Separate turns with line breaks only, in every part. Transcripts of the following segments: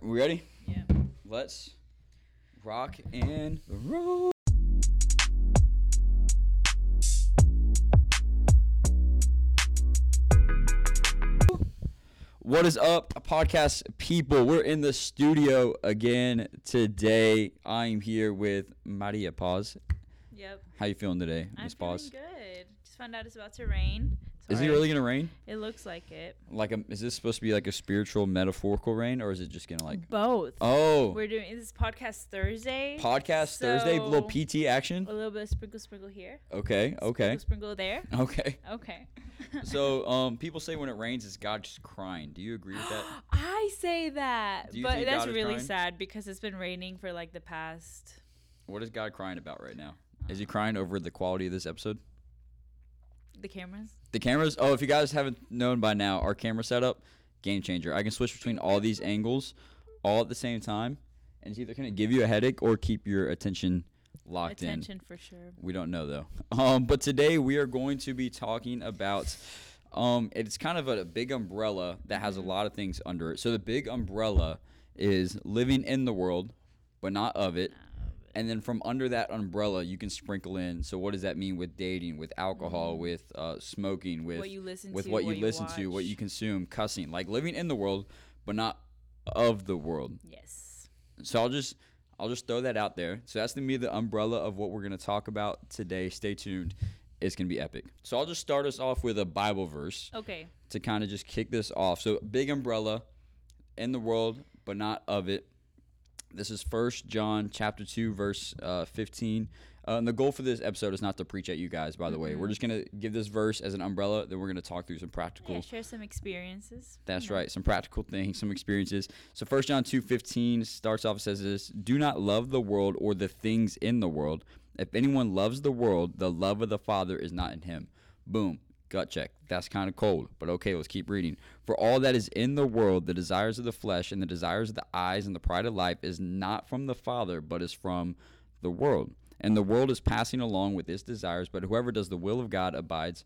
We ready?
Yeah.
Let's rock and roll. What is up, podcast people? We're in the studio again today. I'm here with Maria Paz.
Yep.
How you feeling today, Miss Paz?
good. Just found out it's about to rain.
Is it really gonna rain?
It looks like it.
Like, a, is this supposed to be like a spiritual, metaphorical rain, or is it just gonna like?
Both.
Oh,
We're doing this podcast Thursday.
podcast Thursday, a
little
PT action.
A little bit of sprinkle, sprinkle here.
Okay, okay,
Sprinkle, sprinkle there.
okay.
Okay.
So, um, people say when it rains, it's God just crying. Do you agree with that?
I say that, but that's really
crying?
sad because it's been raining for like the past.
What is God crying about right now? Is he crying over the quality of this episode?
The cameras.
The cameras. Oh, if you guys haven't known by now, our camera setup, game changer. I can switch between all these angles, all at the same time, and it's either gonna give you a headache or keep your attention locked in.
Attention for sure.
We don't know though. Um, but today we are going to be talking about. Um, it's kind of a, big umbrella that has a lot of things under it. So the big umbrella is living in the world, but not of it. And then from under that umbrella, you can sprinkle in. So what does that mean with dating, with alcohol, with uh, smoking, with
What you listen
with
to,
what you
what you
listen to, what you consume, cussing, like living in the world, but not of the world.
Yes.
So I'll just I'll just throw that out there. So that's gonna be the umbrella of what we're gonna talk about today. Stay tuned. It's gonna be epic. So I'll just start us off with a Bible verse
Okay.
to kind of just kick this off. So big umbrella in the world, but not of it. This is First John chapter two, verse uh, fifteen. Uh, and the goal for this episode is not to preach at you guys. By the way, we're just gonna give this verse as an umbrella. Then we're gonna talk through some practical
Yeah. Share some experiences.
that's right. Some practical things, some experiences. So First John 2:15 starts off and says this, "Do not love the world or the things in the world. If anyone loves the world, the love of the Father is not in him." Boom. Gut check. That's kind of cold, but okay, let's keep reading. For all that is in the world, the desires of the flesh and the desires of the eyes and the pride of life is not from the Father, but is from the world. And the world is passing along with its desires, but whoever does the will of God abides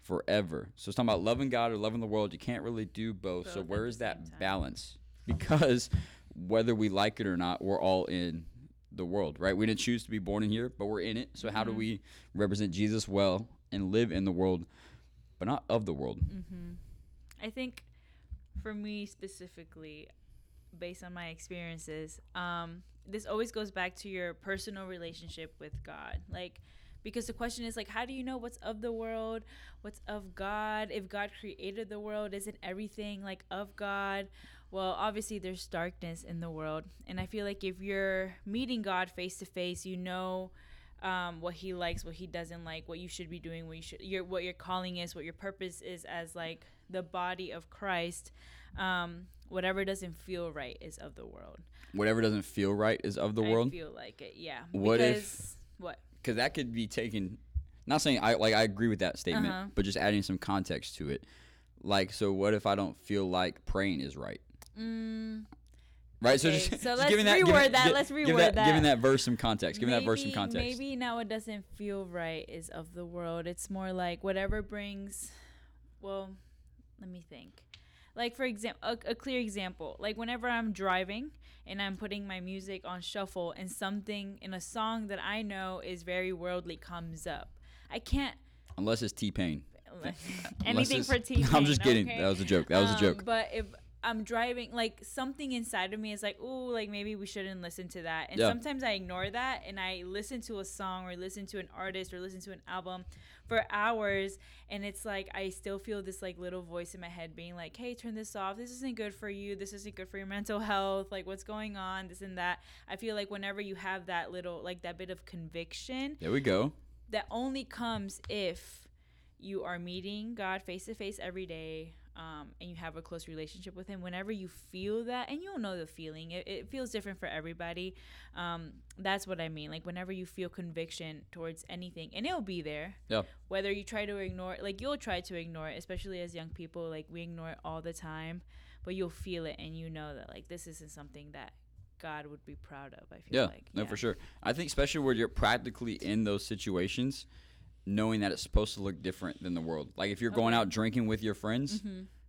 forever. So it's talking about loving God or loving the world. You can't really do both.
Both
so where is that balance? Because whether we like it or not, we're all in the world, right? We didn't choose to be born in here, but we're in it. So how
Mm-hmm.
do we represent Jesus well and live in the world, but not of the world?
Mm-hmm. I think for me specifically, based on my experiences, um, this always goes back to your personal relationship with God. Like, because the question is like, how do you know what's of the world, what's of God? If God created the world, isn't everything like of God? Well, obviously there's darkness in the world, and I feel like if you're meeting God face to face, you know um, what he likes, what he doesn't like, what you should be doing, what you should, your what your calling is, what your purpose is as like the body of Christ. Um, whatever doesn't feel right is of the world.
Whatever doesn't feel right is of the world.
I feel like it, yeah.
What if-
what?
because that could be taken not saying i like i agree with that statement
Uh-huh.
but just adding some context to it like so what if i don't feel like praying is right right so
Mm.
Just,
so
just
let's
giving that,
reword
giving,
that,
gi-
let's
give
reword that.
giving that verse some context giving that verse some context
Maybe now it doesn't feel right is of the world. It's more like whatever brings. Well, let me think. Like for example, a, a clear example. Like whenever I'm driving and I'm putting my music on shuffle, and something in a song that I know is very worldly comes up, I can't.
unless it's t-pain
anything
it's-
for
I'm just kidding. That was a joke. That was a
Um,
joke.
But if I'm driving, like something inside of me is like, oh, like maybe we shouldn't listen to that. And
Yeah.
sometimes I ignore that and I listen to a song or listen to an artist or listen to an album for hours. And it's like I still feel this like little voice in my head being like, hey, turn this off. This isn't good for you. This isn't good for your mental health. Like what's going on? This and that. I feel like whenever you have that little, like that bit of conviction,
there we go
that only comes if you are meeting God face to face every day um, and you have a close relationship with Him. Whenever you feel that, and you'll know the feeling, it, it feels different for everybody. Um, that's what I mean. Like, whenever you feel conviction towards anything, and it'll be there.
yeah
Whether you try to ignore it, like, you'll try to ignore it, especially as young people. Like, we ignore it all the time, but you'll feel it and you know that, like, this isn't something that God would be proud of. I feel
Yeah,
like.
no, for sure. I think especially where you're practically in those situations, knowing that it's supposed to look different than the world. Like if you're going
Okay.
out drinking with your friends,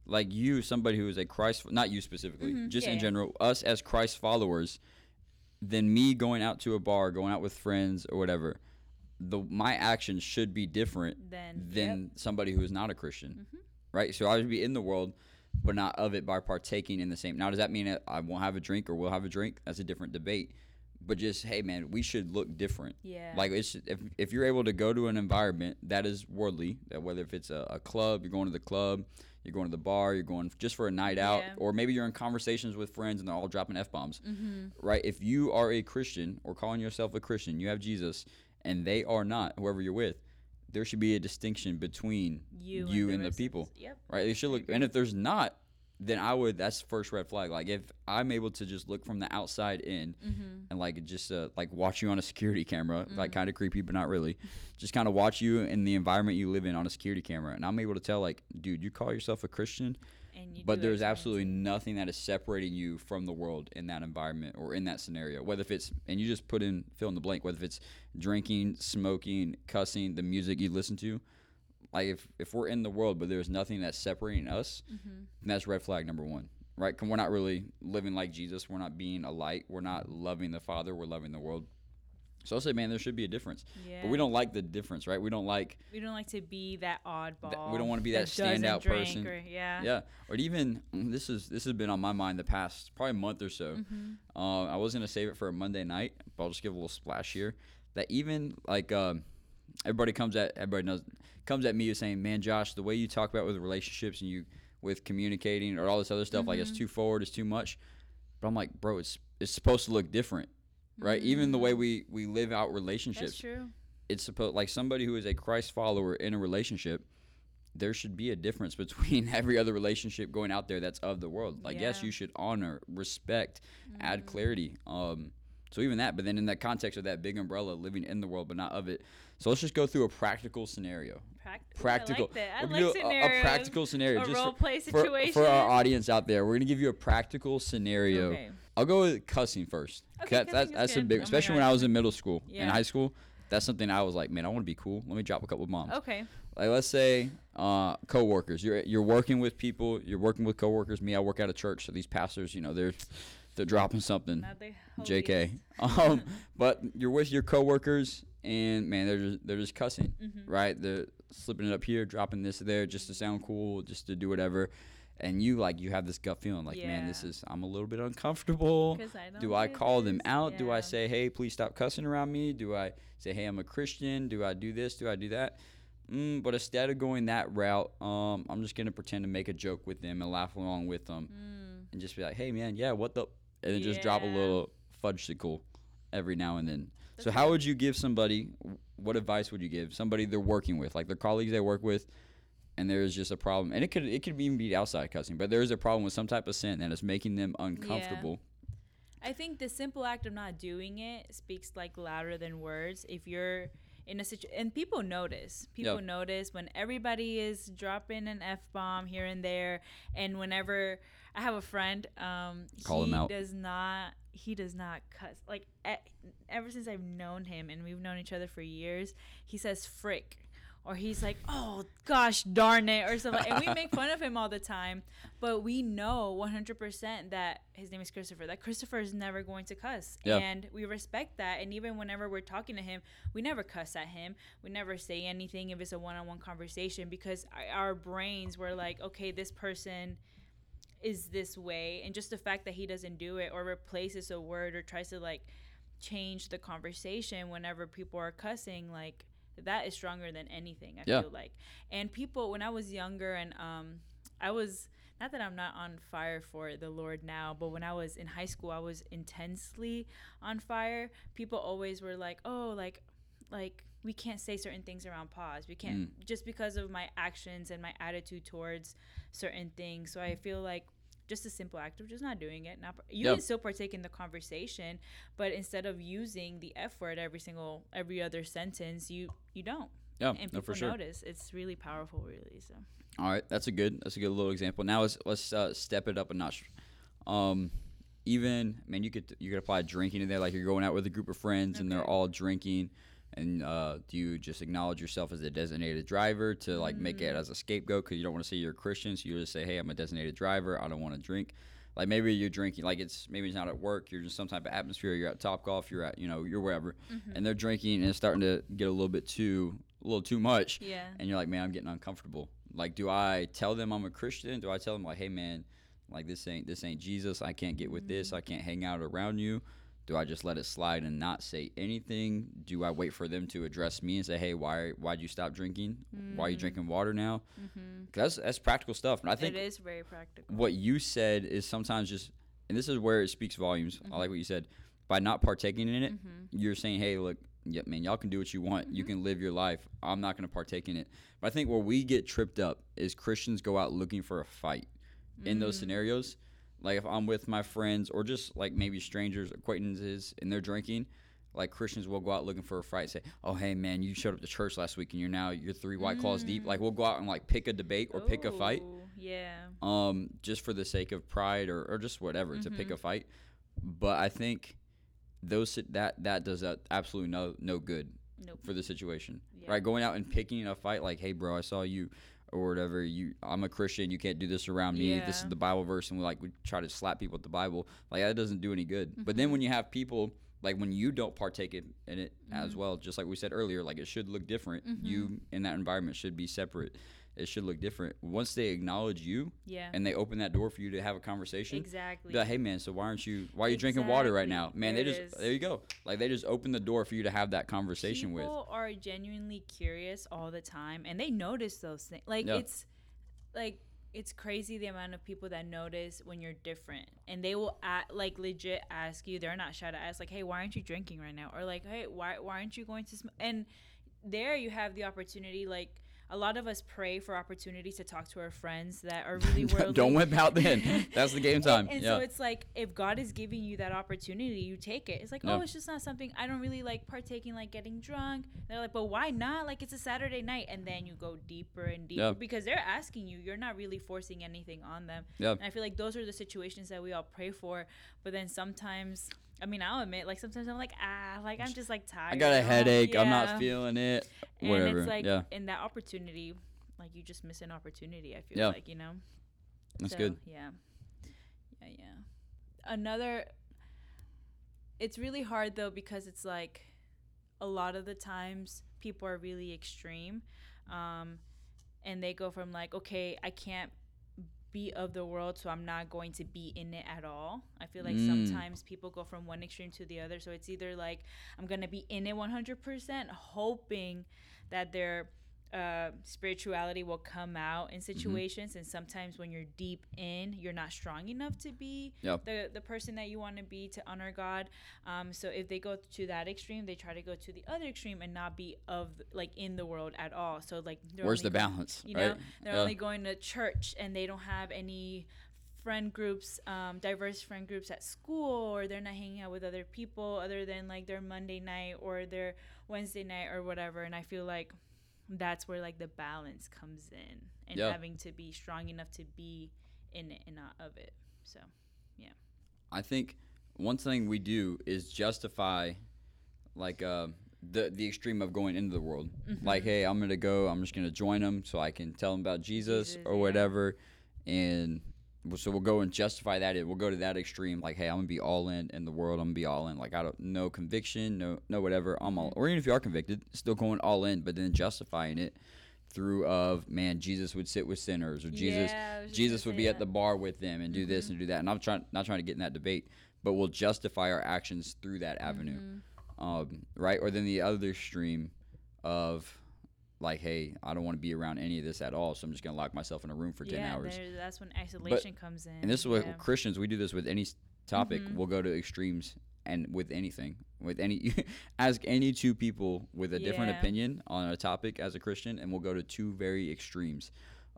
like you, somebody who is a Christ, not you specifically,
Mhm,
just
yeah,
in
yeah.
general, us as Christ followers, than me going out to a bar, going out with friends or whatever. The my actions should be different
Then
than somebody who is not a Christian,
Mhm.
right? So I would be in the world, but not of it by partaking in the same. Now, does that mean I won't have a drink or will have a drink? That's a different debate. But just hey, man, we should look different.
yeah.
Like it's if if you're able to go to an environment that is worldly, that whether if it's a, a club, you're going to the club, you're going to the bar, you're going just for a night out,
Yeah.
or maybe you're in conversations with friends and they're all dropping f bombs,
mm-hmm.
right? If you are a Christian or calling yourself a Christian, you have Jesus, and they are not, whoever you're with, there should be a distinction between
You,
you
and,
and the people.
Yep.
right? They should look, and if there's not, then I would. That's first red flag. Like if I'm able to just look from the outside in
Mm-hmm.
and like just uh, like watch you on a security camera, like
Mhm.
kind of creepy, but not really. just kind of watch you in the environment you live in on a security camera, and I'm able to tell like, dude, you call yourself a Christian,
And you
but there's
X, Y, and
absolutely nothing that is separating you from the world in that environment or in that scenario. Whether if it's and you just put in fill in the blank, whether if it's drinking, smoking, cussing, the music you listen to. Like if, if we're in the world but there's nothing that's separating us,
Mhm.
then that's red flag number one, right? 'Cause we're not really living like Jesus. We're not being a light. We're not loving the Father. We're loving the world. So I'll say, man, there should be a difference.
Yeah.
But we don't like the difference, right? We don't like,
We don't like to be that oddball.
we don't wanna be that
doesn't
standout person.
Or, yeah.
yeah. Or even mm, this is this has been on my mind the past probably month or so.
Mhm.
Uh, I was gonna save it for a Monday night, but I'll just give a little splash here. That even like um, everybody comes at everybody knows comes at me saying, "Man, Josh, the way you talk about with relationships and you with communicating or all this other stuff, like it's
Mhm.
too forward, it's too much." But I'm like, bro, it's it's supposed to look different, right? Even the way
Mhm.
we we live out relationships,
That's true.
it's supposed like somebody who is a Christ follower in a relationship. There should be a difference between every other relationship going out there that's of the world. Like, yes, you should honor, respect, add
Mhm.
clarity. Um, so even that, but then in that context of that big umbrella, living in the world but not of it. So let's just go through a practical scenario.
Pract- Ooh,
Practical.
I like. I like
a- a, practical scenario
A
just
role
for,
play situation.
for our audience out there. We're gonna give you a practical scenario.
Okay.
I'll go with cussing first.
Okay,
That-
cussing
that's a big,
Oh
especially when. I was in middle school and high school. That's something I was like, man, I want to be cool. Let me drop a couple of bombs.
Okay.
Like let's say uh, coworkers. You're you're working with people. You're working with coworkers. Me, I work at a church, so these pastors, you know, they're they're dropping something. JK. Um, but you're with your coworkers, and man, they're just, they're just cussing,
Mhm.
right? They're slipping it up here, dropping this there, just to sound cool, just to do whatever. And you like you have this gut feeling, like, man, this is I'm a little bit uncomfortable.
I
Do I call them
this.
out? Do I say, hey, please stop cussing around me? Do I say, hey, I'm a Christian? Do I do this? Do I do that? Mm, but instead of going that route, um, I'm just gonna pretend to make a joke with them and laugh along with them,
Mm.
and just be like, hey, man, yeah, what the, and then just drop a
Yeah.
little fudgesicle every now and then. so
That's
how would you give somebody? What advice would you give somebody they're working with, like their colleagues they work with? And there is just a problem, and it could it could even be outside cussing, but there is a problem with some type of sin that is making them uncomfortable.
I think the simple act of not doing it speaks like louder than words. If you're in a situation, and people notice, people
Yeah.
notice when everybody is dropping an f bomb here and there, and whenever I have a friend, um,
Call
he
him out.
does not, he does not cuss. Like e- ever since I've known him, and we've known each other for years, he says frick. Or he's like, oh gosh darn it, or something. And we make fun of him all the time. But we know 100% that his name is Christopher, that Christopher is never going to cuss.
Yeah.
And we respect that. And even whenever we're talking to him, we never cuss at him. We never say anything if it's a one on one conversation because our brains were like, okay, this person is this way. And just the fact that he doesn't do it or replaces a word or tries to like change the conversation whenever people are cussing, like, that is stronger than anything, I
Yeah.
feel like. And people, when I was younger and um, I was not that I'm not on fire for the Lord now, but when I was in high school, I was intensely on fire. People always were like, "Oh, like, like we can't say certain things around Paz. We can't just because of my actions and my attitude towards certain things." So I feel like just a simple act of just not doing it. Not you
Yeah.
can still partake in the conversation, but instead of using the F word every single every other sentence, you you don't.
Yeah,
and
no, for sure.
notice. It's really powerful, really. So
All right, that's a good that's a good little example. Now let's let's uh, step it up a notch. Um, even man, you could you could apply drinking in there, like you're going out with a group of friends and they're all drinking, And uh, do you just acknowledge yourself as a designated driver to like make it mm. as a scapegoat because you don't want to say you're a Christian? So you just say, hey, I'm a designated driver. I don't want to drink. Like maybe you're drinking, like it's maybe it's not at work. You're just some type of atmosphere. You're at Top Golf. You're at you know you're wherever, mm-hmm. and they're drinking and it's starting to get a little bit too a little too much.
Yeah.
And you're like, man, I'm getting uncomfortable. Like, do I tell them I'm a Christian? Do I tell them like, hey, man, like this ain't this ain't Jesus. I can't get with this. Mm. I can't hang out around you. Do I just let it slide and not say anything? Do I wait for them to address me and say, hey, why why'd you stop drinking? Why are you mm. drinking water now?
Mm-hmm.
that's that's practical stuff. And I think
it is very practical.
what you said is sometimes just, and this is where it speaks volumes. I mm-hmm. like what you said. By not partaking in it, mm-hmm. you're saying, hey, look, yeah, man, y'all can do what you want. You mm-hmm. can live your life. I'm not going to partake in it. But I think where we get tripped up is Christians go out looking for a fight in those mm. scenarios. Like if I'm with my friends or just like maybe strangers, acquaintances, and they're drinking, like Christians will go out looking for a fight. And say, "Oh, hey man, you showed up to church last week and you're now you're three white claws deep." Like we'll go out and like pick a debate or pick a fight
Yeah.
um, just for the sake of pride or, or just whatever to
Mm-hmm.
pick a fight. But I think those that that does uh, absolutely no no good
Nope.
for the situation.
Yeah.
Right, going out and picking a fight like, "Hey, bro, I saw you." Or whatever you, I'm a Christian. You can't do this around me. This is the Bible verse, and we like we try to slap people with the Bible. Like that doesn't do any good. But
Mm-hmm.
then when you have people like when you don't partake in, in it as
Mm-hmm.
well, just like we said earlier, like it should look different. You in that environment should be separate. It should look different. Once they acknowledge you,
Yeah.
and they open that door for you to have a conversation.
exactly.
Like, hey man, so why aren't you? Why are you drinking water right now, man?
There
they just
is.
there you go. Like they just open the door for you to have that conversation with.
People are genuinely curious all the time, and they notice those things. Like
Yeah.
it's, like it's crazy the amount of people that notice when you're different, and they will at, like legit ask you. They're not shy to ask, like, "Hey, why aren't you drinking right now?" Or like, "Hey, why why aren't you going to?" Sm-? And there you have the opportunity, like. A lot of us pray for opportunities to talk to our friends that are really worldly.
Don't whip out then. That's the game time.
And, and
yeah.
so it's like if God is giving you that opportunity, you take it. It's like,
Yeah.
oh, it's just not something I don't really like partaking, like getting drunk. They're like, but why not? Like it's a Saturday night, and then you go deeper and deeper
Yeah.
because they're asking you. You're not really forcing anything on them.
Yeah.
And I feel like those are the situations that we all pray for. But then sometimes, I mean, I'll admit, like sometimes I'm like, ah, like I'm just like tired.
I got a headache. I'm not feeling it.
And
Whatever.
it's like
yeah,
in that opportunity, like you just miss an opportunity. I feel
Yeah.
like you know.
that's
So,
good.
Yeah. Yeah, yeah. Another it's really hard though because it's like a lot of the times people are really extreme. Um and they go from like, okay, I can't be of the world, so I'm not going to be in it at all. I feel like
Mm.
sometimes people go from one extreme to the other. So it's either like I'm gonna be in it 100%, hoping that their uh, spirituality will come out in situations. And sometimes when you're deep in, you're not strong enough to be
Yep.
the the person that you want to be to honor God. Um, so if they go to that extreme, they try to go to the other extreme and not be of like in the world at all. So like,
Where's the
only go-
balance?
you
right?
know, they're
Yeah.
only going to church and they don't have any friend groups, um, diverse friend groups at school, or they're not hanging out with other people other than like their Monday night or their Wednesday night or whatever. And I feel like that's where like the balance comes in and
Yeah.
having to be strong enough to be in it and not of it. So yeah.
I think one thing we do is justify like uh, the the extreme of going into the world.
Mm-hmm.
Like, hey, I'm gonna go. I'm just gonna join them so I can tell them about Jesus,
Jesus,
or
yeah.
whatever. And w- so we'll go and justify that. We'll go to that extreme. Like, hey, I'm gonna be all in in the world. I'm gonna be all in. Like, I don't no conviction, no no whatever. I'm all.
Mm-hmm.
Or even if you are convicted, still going all in, but then justifying it through of man, Jesus would sit with sinners, or Jesus
Yeah, I was just
Jesus would be at the bar with them and do this
Mm-hmm.
and do that. And I'm trying not trying to get in that debate, but we'll justify our actions through that avenue,
Mm-hmm.
um, right? Or then the other stream of like, hey, I don't want to be around any of this at all, so I'm just gonna lock myself in a room for ten
yeah,
hours.
that's when isolation comes in.
And this is what
yeah.
Christians we do this with any topic.
Mhm.
We'll go to extremes and with anything, with any ask any two people with a different opinion on a topic as a Christian, and we'll go to two very extremes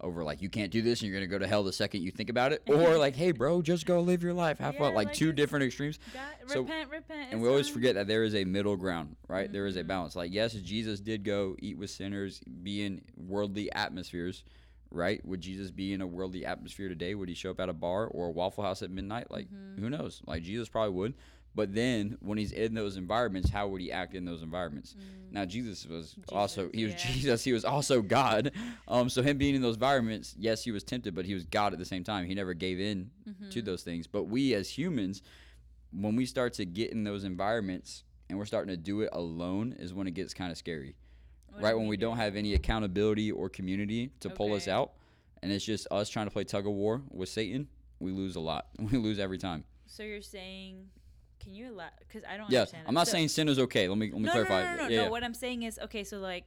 over like you can't do this and you're gonna go to hell the second you think about it, or like hey bro, just go live your life, have fun. Like,
like
two different extremes. So-
repent, repent.
And we always forget that there is a middle ground, right? There is a
Mhm.
balance. Like, yes, Jesus did go eat with sinners, be in worldly atmospheres, right? Would Jesus be in a worldly atmosphere today? Would he show up at a bar or a Waffle House at midnight? Like,
Mm-hmm.
who knows? Like, Jesus probably would. But then when he's in those environments, how would he act in those environments? Now Jesus was also he was
Mm. yeah.
Jesus. He was also God. Um, so him being in those environments, yes, he was tempted, but he was God at the same time. He never gave in
Mm-hmm.
to those things. But we as humans, when we start to get in those environments and we're starting to do it alone, is when it gets kind of scary.
What
right when we don't have any accountability or community to pull us out, and it's just us trying to play tug of war with Satan, we lose a lot. We lose every time.
So you're saying, can you allow? Because I don't
Yeah,
understand.
I'm not
So-
saying sin is okay. Let me let me
no,
clarify.
No, no, no, no.
yeah,
no.
yeah.
What I'm saying is, okay, so like,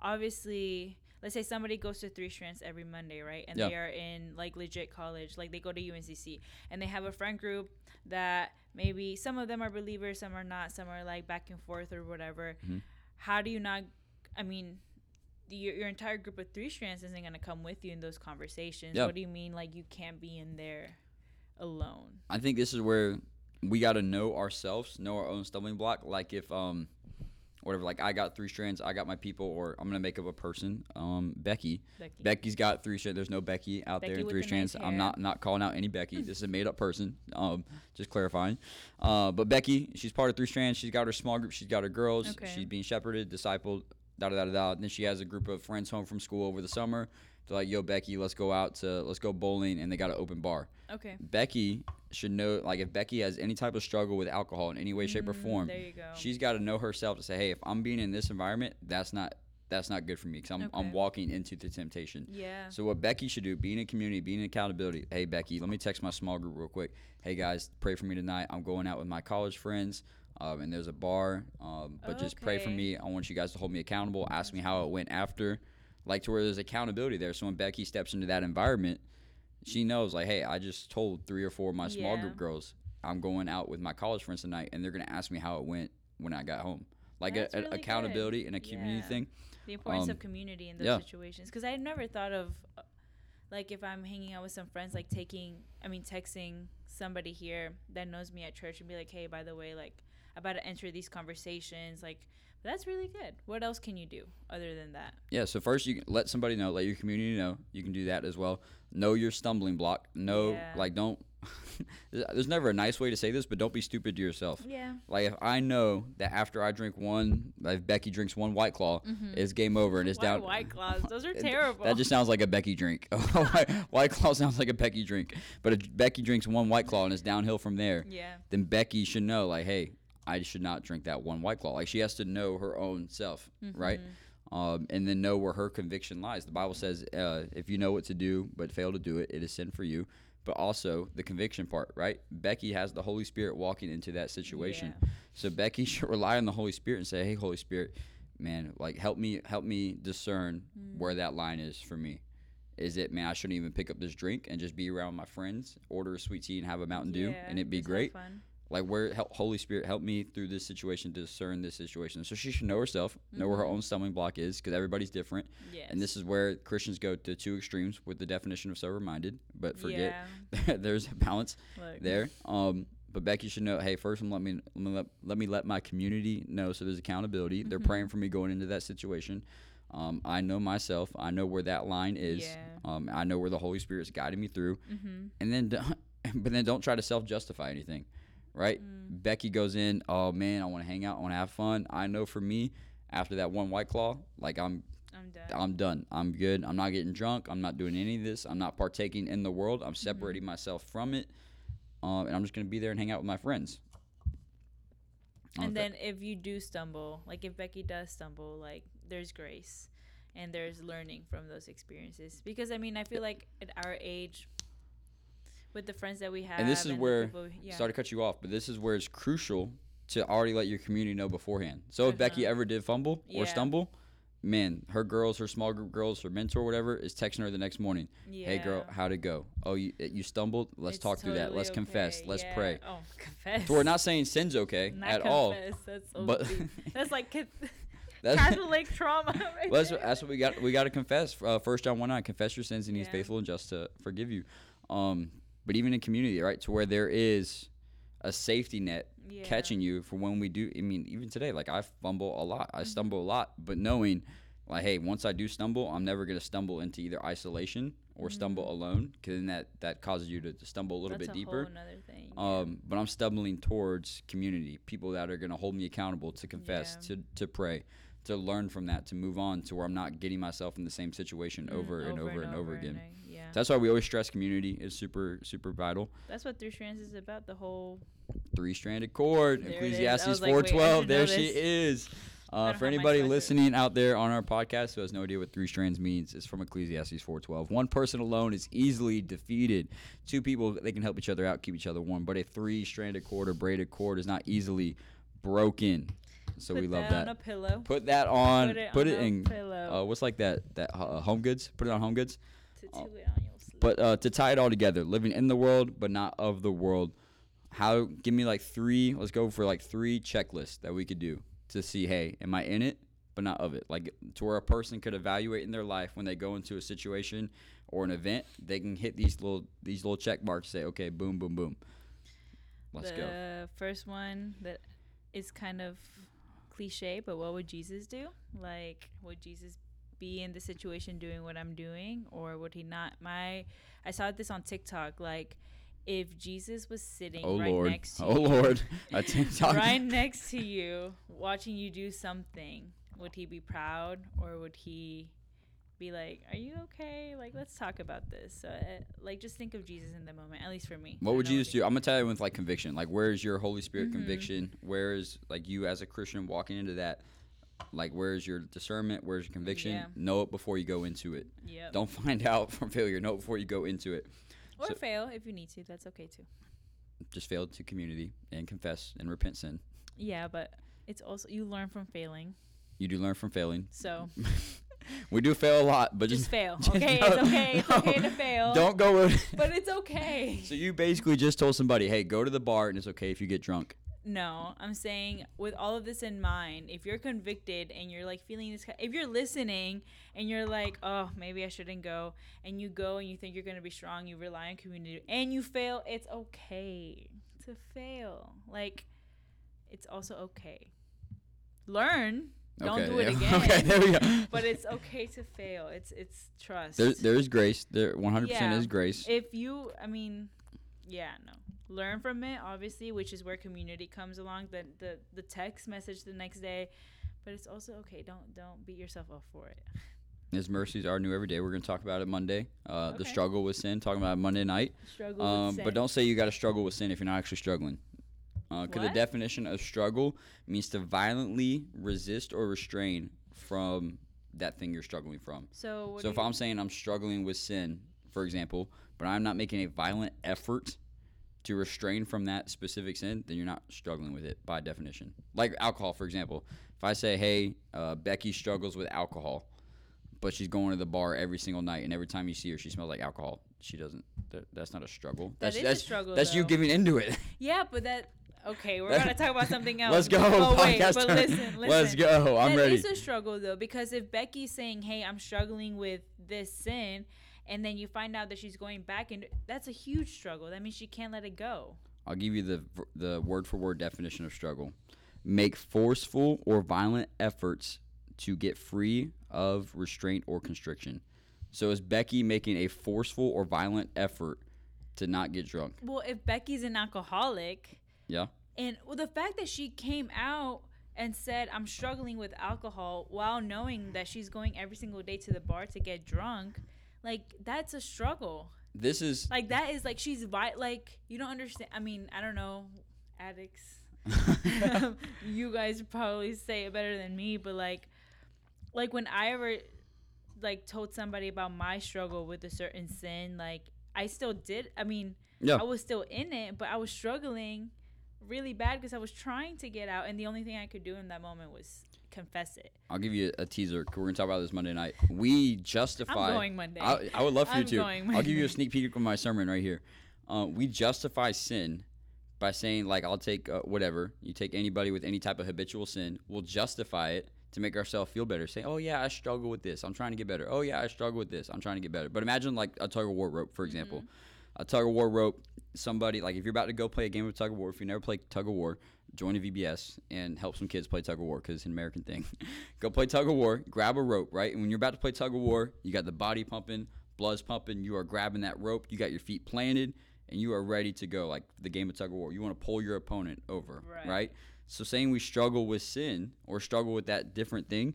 obviously, let's say somebody goes to Three Strands every Monday, right? And
Yeah.
they are in like legit college, like they go to UNCC, and they have a friend group that maybe some of them are believers, some are not, some are like back and forth or whatever.
Mhm.
How do you not? I mean. Your, your entire group of three strands isn't going to come with you in those conversations.
Yeah.
What do you mean, like, you can't be in there alone?
I think this is where we got to know ourselves, know our own stumbling block. Like if um, whatever. Like I got three strands, I got my people, or I'm gonna make up a person. Um, Becky.
Becky.
Becky's got three strands. There's no Becky out there in three
the
strands. I'm not not calling out any Becky. this is a made up person. Um, just clarifying. Uh, but Becky, she's part of three strands. She's got her small group. She's got her girls.
Okay.
She's being shepherded, discipled. Da da da da. then she has a group of friends home from school over the summer. They're like, "Yo, Becky, let's go out to let's go bowling," and they got an open bar.
Okay.
Becky should know, like, if Becky has any type of struggle with alcohol in any way, shape, or
Mm,
form,
There you go.
she's got to know herself to say, "Hey, if I'm being in this environment, that's not that's not good for me because I'm I'm walking into the temptation."
yeah.
So what Becky should do, being in community, being in accountability. Hey Becky, let me text my small group real quick. Hey guys, pray for me tonight. I'm going out with my college friends, um, and there's a bar. Um, but just pray for me. I want you guys to hold me accountable. Ask me how it went after, like to where there's accountability there. So when Becky steps into that environment, she knows like, hey, I just told three or four of my small
Yeah.
group girls I'm going out with my college friends tonight, and they're gonna ask me how it went when I got home. Like a, a-
really good.
accountability and a community
Yeah.
thing.
the importance
Um,
of community in those
yeah.
situations because i never thought of uh, like if i'm hanging out with some friends like taking i mean texting somebody here that knows me at church and be like hey by the way like about to enter these conversations like that's really good what else can you do other than that
Yeah, so first you let somebody know, let your community know. You can do that as well. Know your stumbling block. Know,
Yeah.
like, don't. there's never a nice way to say this, but don't be stupid to yourself.
yeah
Like, if I know that after I drink one, if Becky drinks one White Claw, it's game over and it's
Mm-hmm. Why
down.
white claws those are terrible
That just sounds like a Becky drink. White, White Claw sounds like a Becky drink. But if Becky drinks one White Claw and it's downhill from there,
yeah
then Becky should know, like, hey, I should not drink that one White Claw. Like, she has to know her own self, right?
Mm-hmm.
Um, and then know where her conviction lies. The Bible says, uh, if you know what to do but fail to do it, it is sin for you. But also the conviction part, right? Becky has the Holy Spirit walking into that situation.
Yeah.
So Becky should rely on the Holy Spirit and say, "Hey, Holy Spirit, man, like help me, help me discern
Mm.
where that line is for me. Is it, man, I shouldn't even pick up this drink and just be around my friends, order a sweet tea and have a Mountain Dew,
Yeah,
and it'd be great? Like where, help, Holy Spirit, help me through this situation, discern this situation. So she should know herself, know where her own stumbling block is, because everybody's different.
Mm-hmm. yes
And this is where Christians go to two extremes with the definition of sober-minded, but forget
yeah.
there's a balance
Look.
there. Um, but Becky should know, hey, first, let me let me let, let me let my community know, so there's accountability. They're
Mm-hmm.
praying for me going into that situation. Um, I know myself. I know where that line is.
Yeah.
Um, I know where the Holy Spirit's guiding me through.
mm-hmm.
And then, don't- but then don't try to self-justify anything, right?
Mm.
Becky goes in. Oh man, I want to hang out. I want to have fun. I know for me, after that one White Claw, like I'm
i'm done
I'm done. I'm good. I'm not getting drunk. I'm not doing any of this. I'm not partaking in the world. I'm separating myself from it. Um, and I'm just gonna be there and hang out with my friends.
And then if you do stumble like if becky does stumble like there's grace and there's learning from those experiences because i mean i feel like at our age with the friends that we have
and this is
the
where
people- yeah.
sorry to cut you off, but this is where it's crucial to already let your community know beforehand. So if Becky
Uh-huh.
ever did fumble or stumble, man, her girls, her small group girls, her mentor, whatever, is texting her the next morning. Yeah. Hey girl, how'd it go? Oh, you you stumbled. Let's
It's
talk through that. Let's confess. Let's
yeah.
pray.
oh confess
So we're not saying sin's okay
Not
at all.
that's so
but-
that's like
That's-
catholic trauma right
Well, that's, what- that's what we got. We got to confess. Uh, First John one nine. Confess your sins, and He's
Yeah.
faithful and just to forgive you. Um, but even in community, right, to where there is a safety net
Yeah.
catching you for when we do. I mean, even today, like I fumble a lot, I
Mm-hmm.
stumble a lot, but knowing like hey once i do stumble i'm never going to stumble into either isolation or stumble alone because then that that causes you to, to stumble a little
Mm-hmm. That's
bit
a
deeper
thing.
um, but I'm stumbling towards community, people that are going to hold me accountable to confess,
Yeah.
to, to pray, to learn from that, to move on to where I'm not getting myself in the same situation
Mm,
over, and over and over, again.
I- yeah.
That's why we always stress community is super, super vital.
That's what Three Strands is about. The whole.
Three stranded cord,
There it is. I
Ecclesiastes
was like, wait,
412. there she is. Uh, for anybody listening out there on our podcast who has no idea what three strands means, it's from Ecclesiastes 4:12. One person alone is easily defeated. Two people they can help each other out, keep each other warm. But a three-stranded cord or braided cord is not easily broken. So
put
we love
that,
that.
on a pillow.
Put that on.
Put it
Put
on
it
a
in.
pillow.
Uh, what's like that? That uh, Home Goods. Put it on Home Goods.
To
oh.
it on your sleeve.
But uh, to tie it all together, living in the world but not of the world. How? Give me like three. Let's go for like three checklists that we could do to see. Hey, am I in it but not of it? Like to where a person could evaluate in their life when they go into a situation or an event, they can hit these little these little check marks. Say, okay, boom, boom, boom. Let's
the
go.
first one that is kind of cliche, but what would Jesus do? Like, would Jesus be in the situation doing what I'm doing, or would he not? My, I saw this on TikTok. Like, if Jesus was sitting
Oh
right
Lord.
next to
Oh
you,
Lord. A TikTok.
right next to you, watching you do something, would he be proud, or would he? Be like, are you okay? Like, let's talk about this. So, uh, like, just think of Jesus in the moment. At least for me.
What would
know
Jesus do? I'm gonna tell you with like conviction. Like, where is your Holy Spirit
Mhm.
conviction? Where is like you as a Christian walking into that? Like, where is your discernment? Where's your conviction?
Yeah.
Know it before you go into it.
Yep.
Don't find out from failure. Know it before you go into it.
Or
So-
fail if you need to. That's okay too.
Just fail to community and confess and repent sin.
Yeah, but it's also you learn from failing.
You do learn from failing.
So
We do fail a lot, but
just
just,
fail.
just
Okay,
no-
it's okay. It's
no.
okay to fail.
Don't go with.
But it's okay.
so you basically just told somebody, "Hey, go to the bar, and it's okay if you get drunk."
No, I'm saying with all of this in mind, if you're convicted and you're like feeling this, if you're listening and you're like, oh, maybe I shouldn't go, and you go and you think you're gonna be strong, you rely on community, and you fail, it's okay to fail. Like, it's also okay. Learn. Don't
okay,
do it
yeah.
again.
okay, there we go.
but it's okay to fail. It's it's trust.
There, there is grace. There, 100%
Yeah.
is grace.
if you, I mean, yeah, no, learn from it, obviously, which is where community comes along. The the the text message the next day, but it's also okay. Don't don't beat yourself up for it.
His mercies are new every day. We're going to talk about it Monday. Uh, The struggle with sin, talking about Monday night.
Struggle
Um, but don't say you got to struggle with sin if you're not actually struggling. Because the definition of struggle means to violently resist or restrain from that thing you're struggling from.
So
so if I'm saying I'm struggling with sin, for example, but I'm not making a violent effort to restrain from that specific sin, then you're not struggling with it by definition. Like alcohol, for example. If I say, hey, uh, Becky struggles with alcohol, but she's going to the bar every single night, and every time you see her, she smells like alcohol. She doesn't. That, that's not a struggle.
That
that's
is a struggle,
That's you
though.
giving into it.
yeah, but that okay. We're gonna talk about something else.
Let's go.
Oh wait,
podcast
but
turn.
listen, listen.
Let's go. I'm
That
ready.
is a struggle though, because if Becky's saying, "Hey, I'm struggling with this sin," and then you find out that she's going back, and that's a huge struggle. That means she can't let it go.
I'll give you the the word for word definition of struggle. Make forceful or violent efforts to get free of restraint or constriction. So is Becky making a forceful or violent effort to not get drunk?
Well, if Becky's an alcoholic,
Yeah.
and well, the fact that she came out and said, "I'm struggling with alcohol," while knowing that she's going every single day to the bar to get drunk, like that's a struggle.
This is
Like that is like she's vi- like you don't understand. I mean, I don't know, addicts. you guys probably say it better than me, but like, like when I ever like told somebody about my struggle with a certain sin, like I still did. I mean,
Yeah.
I was still in it, but I was struggling really bad because I was trying to get out, and the only thing I could do in that moment was confess it.
I'll give you a teaser. We're gonna talk about this Monday night. We justify.
I'm going Monday.
I, I would love for you
I'm
to.
going
I'll give you a sneak peek of my sermon right here. Uh, we justify sin by saying like I'll take uh, whatever you take anybody with any type of habitual sin. We'll justify it to make ourselves feel better. Say, oh yeah, I struggle with this. I'm trying to get better. Oh yeah, I struggle with this. I'm trying to get better. But imagine like a tug of war rope, for example. A tug of war rope. Somebody like if you're about to go play a game of tug of war, if you never played tug of war, join a VBS and help some kids play tug of war because it's an American thing. go play tug of war, grab a rope, right? And when you're about to play tug of war, you got the body pumping, blood's pumping, you are grabbing that rope, you got your feet planted, and you are ready to go. Like the game of tug of war, you want to pull your opponent over,
Right.
right? So saying we struggle with sin or struggle with that different thing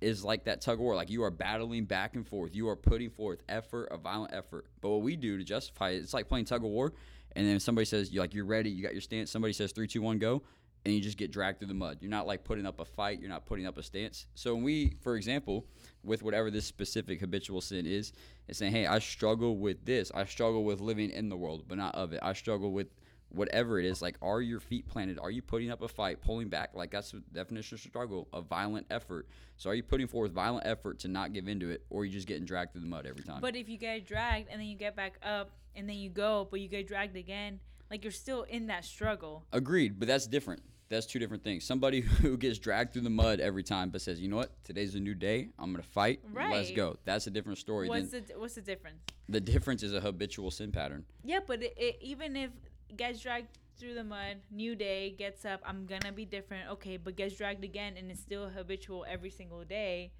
is like that tug of war. Like you are battling back and forth. You are putting forth effort, a violent effort. But what we do to justify it, it's like playing tug of war. And then somebody says, you like, you're ready, you got your stance. Somebody says, three, two, one, go. And you just get dragged through the mud. You're not like putting up a fight. You're not putting up a stance. So when we, for example, with whatever this specific habitual sin is, it's saying, hey, I struggle with this. I struggle with living in the world, but not of it. I struggle with whatever it is, like are your feet planted? Are you putting up a fight, pulling back? Like that's the definition of struggle, a violent effort. So are you putting forth violent effort to not give into it, or are you just getting dragged through the mud every time?
But if you get dragged and then you get back up and then you go, but you get dragged again, like you're still in that struggle.
Agreed, but that's different. That's two different things. Somebody who gets dragged through the mud every time, but says, "You know what? Today's a new day. I'm gonna fight. Let's go." That's a different story.
What's the what's the difference?
the difference is a habitual sin pattern.
Yeah, but it, it, even if gets dragged through the mud, new day, gets up, I'm gonna be different. Okay, but gets dragged again and it's still habitual every single day.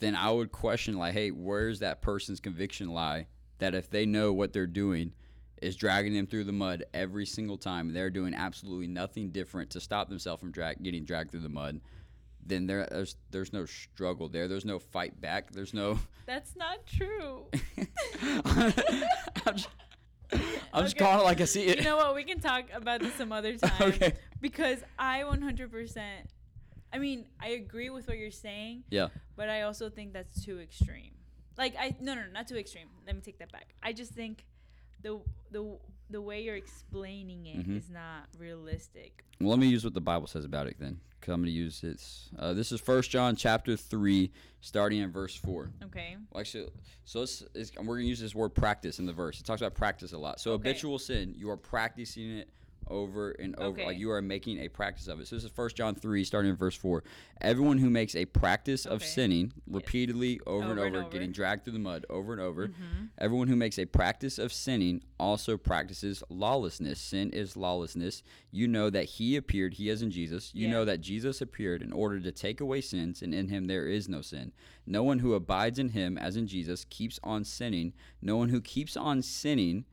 then I would question like, hey, where's that person's conviction lie that if they know what they're doing is dragging them through the mud every single time, they're doing absolutely nothing different to stop themselves from drag- getting dragged through the mud, then there, there's there's no struggle there. There's no fight back. There's no.
That's not true.
I'm just, I'm just
Okay.
calling it like I see it.
you know what? We can talk about this some other time.
okay.
Because I 100%. I mean, I agree with what you're saying,
Yeah.
but I also think that's too extreme. Like I no no, no not too extreme. Let me take that back. I just think the the the way you're explaining it is
Mhm.
not realistic.
Well, let me use what the Bible says about it then, because I'm going to use it. Uh, this is First John chapter three, starting in verse four.
Okay.
Well, actually, so let's, it's, we're going to use this word practice in the verse. It talks about practice a lot. So
Okay.
habitual sin, you are practicing it over and over.
Okay.
Like you are making a practice of it. So this is First John 3, starting in verse 4. Everyone who makes a practice of sinning repeatedly over, and
Over and
over,
over.
getting dragged through the mud over and over.
Mhm.
Everyone who makes a practice of sinning also practices lawlessness. Sin is lawlessness. You know that he appeared, he is in Jesus. You
Yeah.
know that Jesus appeared in order to take away sins, and in him there is no sin. No one who abides in him, as in Jesus, keeps on sinning. No one who keeps on sinning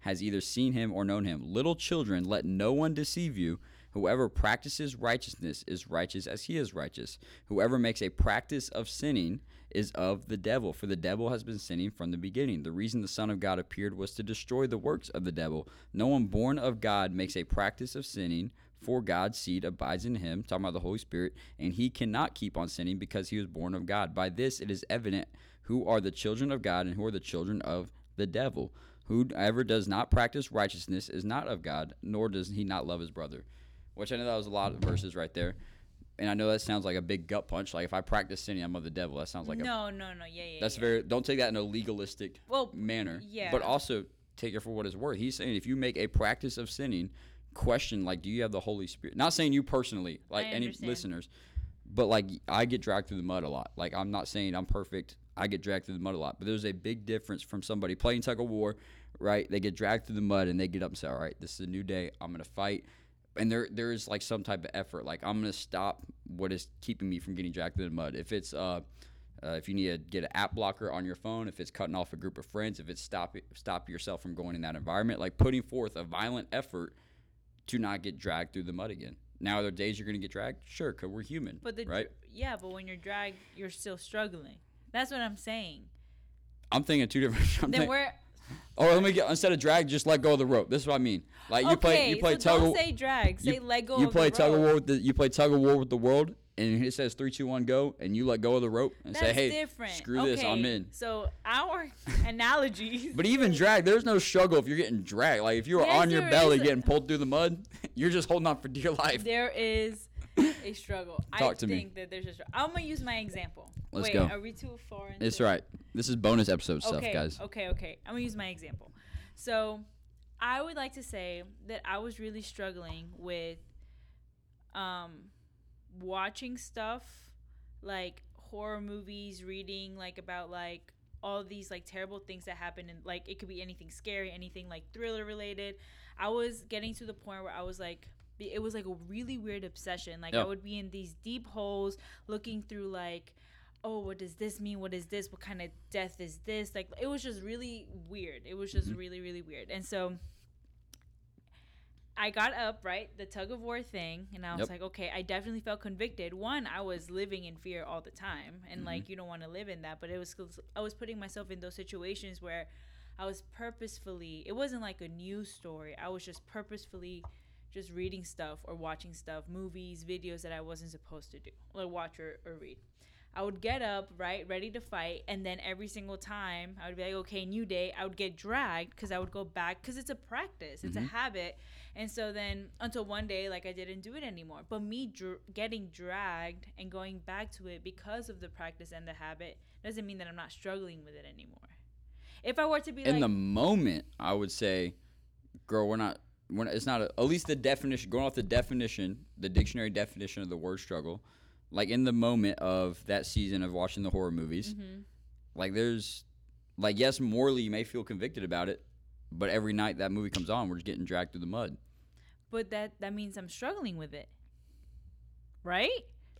has either seen him or known him. Little children, let no one deceive you. Whoever practices righteousness is righteous as he is righteous. Whoever makes a practice of sinning is of the devil, for the devil has been sinning from the beginning. The reason the Son of God appeared was to destroy the works of the devil. No one born of God makes a practice of sinning, for God's seed abides in him, talking about the Holy Spirit, and he cannot keep on sinning because he was born of God. By this it is evident who are the children of God and who are the children of the devil. Whoever does not practice righteousness is not of God, nor does he not love his brother. Which I know that was a lot of verses right there. And I know that sounds like a big gut punch. Like if I practice sinning, I'm of the devil. That sounds like a
no, no, no. Yeah, yeah.
that's
yeah.
very don't take that in a legalistic
well.
manner.
yeah.
But also take it for what it's worth. He's saying if you make a practice of sinning, question like do you have the Holy Spirit? Not saying you personally, like any listeners, but like I get dragged through the mud a lot. Like I'm not saying I'm perfect. I get dragged through the mud a lot. But there's a big difference from somebody playing tug of war, right? They get dragged through the mud and they get up and say, All right, this is a new day. I'm gonna fight. And there there is like some type of effort. Like I'm gonna stop what is keeping me from getting dragged through the mud. If it's uh uh, if you need to get an app blocker on your phone, if it's cutting off a group of friends, if it's stop stop yourself from going in that environment, like putting forth a violent effort to not get dragged through the mud again. Now, are there days you're going to get dragged? Sure, because we're human,
But the
right?
yeah, but when you're dragged, you're still struggling. That's what I'm saying.
I'm thinking two different. I'm
then
think-
we're
oh, let me get instead of drag, just let go of the rope. This is what I mean. Like you
okay.
play, you play
so
tug
don't say drag.
you-
Say let go.
you
of
play
the
tug of war with the you play tug of war with the world, and it says three, two, one, go, and you let go of the rope and
That's
say, hey,
different.
screw
okay.
this, I'm in.
So our analogies.
But even drag, there's no struggle if you're getting dragged. Like if you are
Yes,
on your belly
a-
getting pulled through the mud, you're just holding on for dear life.
there is a struggle. I
Talk to me.
think that there's a struggle. I'm gonna use my example.
Let's
Wait,
go.
Are we too far into
It's
it?
right. This is bonus episode
okay,
stuff, guys.
Okay, okay. I'm gonna use my example. So, I would like to say that I was really struggling with um watching stuff like horror movies, reading like about like all these like terrible things that happen and like it could be anything scary, anything like thriller related. I was getting to the point where I was like, it was like a really weird obsession. Like
Yeah.
I would be in these deep holes looking through like, oh, what does this mean? What is this? What kind of death is this? Like it was just really weird. It was just
Mhm.
really really weird. And so I got up, right? The tug of war thing, and I was
Yep.
like, okay, I definitely felt convicted. One, I was living in fear all the time, and
Mhm.
like you don't want to live in that, but it was, I was putting myself in those situations where I was purposefully. It wasn't like a news story. I was just purposefully just reading stuff or watching stuff, movies, videos that I wasn't supposed to do, or watch or, or read. I would get up, right, ready to fight, and then every single time I would be like, okay, new day. I would get dragged because I would go back because it's a practice, it's a
Mhm.
habit, and so then until one day, like I didn't do it anymore. But me dr- getting dragged and going back to it because of the practice and the habit doesn't mean that I'm not struggling with it anymore. If I were to be
in
like,
the moment, I would say, girl, we're not. Not, it's not a, at least the definition. Going off the definition, the dictionary definition of the word struggle, like in the moment of that season of watching the horror movies,
Mhm.
like there's, like yes, morally you may feel convicted about it, but every night that movie comes on, we're just getting dragged through the mud.
but that that means I'm struggling with it, right?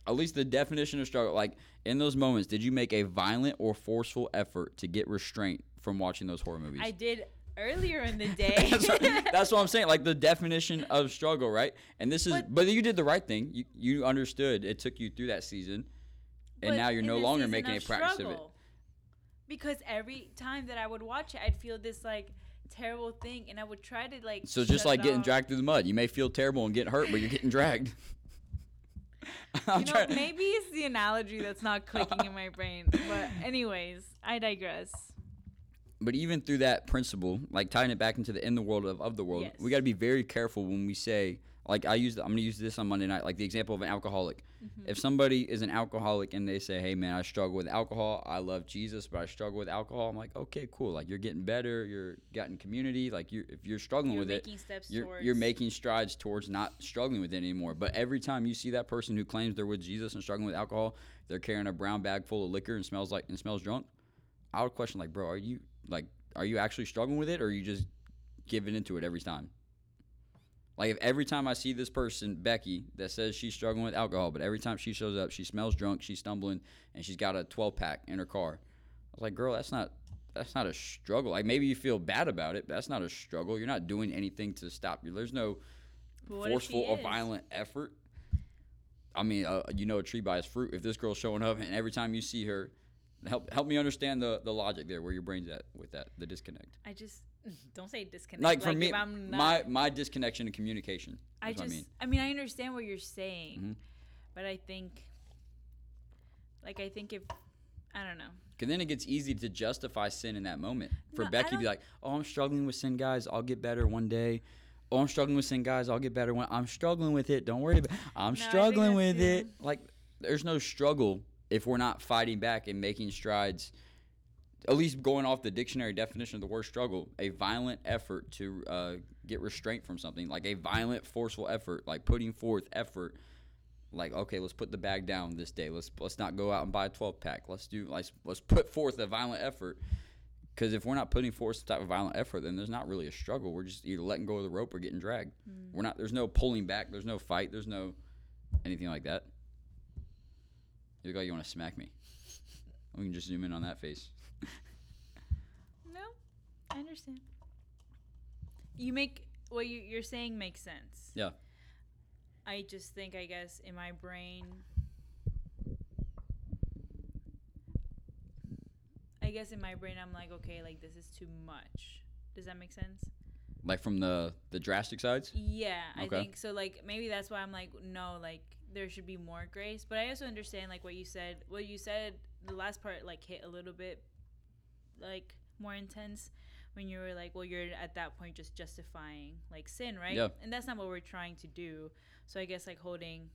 At least the definition of struggle, like in those moments, did you make a violent or forceful effort to get restraint from watching those horror movies?
I did earlier in the day.
that's, what, that's what I'm saying. Like the definition of struggle, right? And this is, but,
But-
you did the right thing. You you understood. It took you through that season, and now you're no longer making a practice of it.
Because every time that I would watch it, I'd feel this like terrible thing, and I would try to like.
So just like getting
off.
dragged through the mud, you may feel terrible and get hurt, but you're getting dragged.
You know, maybe it's the analogy that's not clicking in my brain. But anyways, I digress.
But even through that principle, like tying it back into the in the world of, of the world, we got to be very careful when we say, like I use, I'm gonna use this on Monday night, like the example of an alcoholic.
Mm-hmm.
If somebody is an alcoholic and they say, "Hey man, I struggle with alcohol. I love Jesus, but I struggle with alcohol," I'm like, "Okay, cool. Like you're getting better. You're getting community. Like you, if you're struggling
You're
with it,
making steps
you're
towards.
you're making strides towards not struggling with it anymore. But every time you see that person who claims they're with Jesus and struggling with alcohol, they're carrying a brown bag full of liquor and smells like and smells drunk. I would question like, bro, are you like, are you actually struggling with it, or are you just giving into it every time? Like if every time I see this person, Becky, that says she's struggling with alcohol, but every time she shows up, she smells drunk, she's stumbling, and she's got a 12 pack in her car. I was like, girl, that's not that's not a struggle. Like maybe you feel bad about it, but that's not a struggle. You're not doing anything to stop you. There's no
But what if she
forceful or violent effort. I mean, uh, you know a tree by its fruit. If this girl's showing up and every time you see her, help help me understand the the logic there, where your brain's at with that, the disconnect.
I just don't say disconnect.
Like for
if
me,
not,
my my disconnection and communication.
I just,
I mean.
I mean, I understand what you're saying,
Mhm.
but I think, like, I think if, I don't know.
Because then it gets easy to justify sin in that moment. For
No,
Becky, to be like, "Oh, I'm struggling with sin, guys. I'll get better one day." Oh, I'm struggling with sin, guys. I'll get better one. I'm struggling with it. Don't worry about. I'm
No,
struggling with it. Like, there's no struggle if we're not fighting back and making strides. At least going off the dictionary definition of the word struggle, a violent effort to uh, get restraint from something, like a violent, forceful effort, like putting forth effort like okay let's put the bag down this day. Let's let's not go out and buy a 12 pack. Let's do let's let's put forth a violent effort. Because if we're not putting forth some type of violent effort then there's not really a struggle. We're just either letting go of the rope or getting dragged. We're not there's no pulling back. There's no fight. There's no anything like that you look like you want to smack me we can just zoom in on that face
No, I understand. You make what you, you're saying makes sense.
Yeah.
I just think, I guess, in my brain, I guess in my brain, I'm like, okay, like this is too much. Does that make sense?
like from the the drastic sides
Yeah, I think so. Like maybe that's why I'm like, no, like there should be more grace. But I also understand like what you said. What you said, the last part like hit a little bit like more intense when you were like, well, you're at that point just justifying like sin, right?
Yeah.
And that's not what we're trying to do. So I guess like holding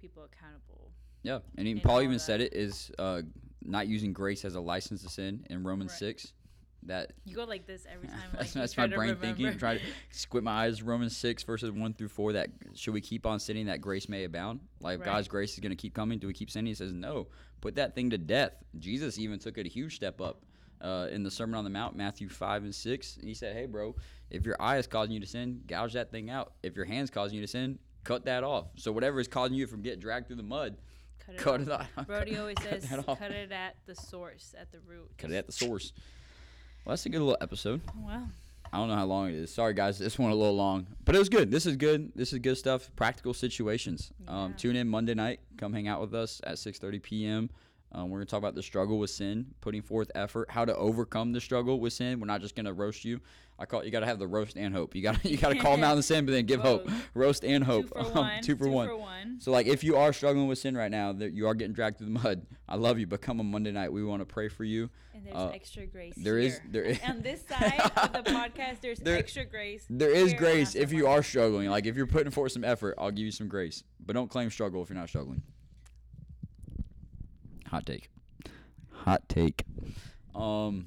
people accountable.
yeah and even paul even
that.
said it is uh not using grace as a license to sin in romans
Right.
6 that
You go like this every time.
that's
like,
that's my brain thinking. Try to squint my eyes. Romans six verses one through four. That should we keep on sinning that grace may abound? Like
Right.
God's grace is going to keep coming. Do we keep sinning? He says no. Put that thing to death. Jesus even took it a huge step up. uh, in the Sermon on the Mount, Matthew 5 and 6. And he said, Hey, bro, if your eye is causing you to sin, gouge that thing out. If your hand's causing you to sin, cut that off. So whatever is causing you from getting dragged through the mud,
Cut it
cut
off.
it off.
Brody always
Cut
says, cut it at the source, at the root.
Cut it at the source. Well, that's a good little episode.
Well,
I don't know how long it is. Sorry, guys. This one a little long, but it was good. This is good. This is good stuff. Practical situations. Um, tune in Monday night. Come hang out with us at 6:30 p.m. Um, we're gonna talk about the struggle with sin, putting forth effort, how to overcome the struggle with sin. We're not just gonna roast you. I call you got to have the roast and hope. You got to you got to call them out in the sin, but then give hope. Roast and hope.
two for
Um,
one.
two for one.
for one.
So like if you are struggling with sin right now, that you are getting dragged through the mud. I love you, but come on Monday night. We want to pray for you.
And there's
uh,
extra grace.
there is-
here.
there is-
on this side of the podcast. There's
There-
extra grace.
There is grace if you are struggling. Like if you're putting forth some effort, I'll give you some grace. But don't claim struggle if you're not struggling. Hot take. Hot take. Um,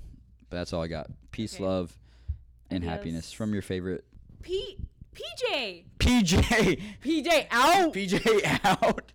but that's all I got. Peace,
Okay.
love, and happiness from your favorite
P PJ
PJ.
PJ out.
PJ out.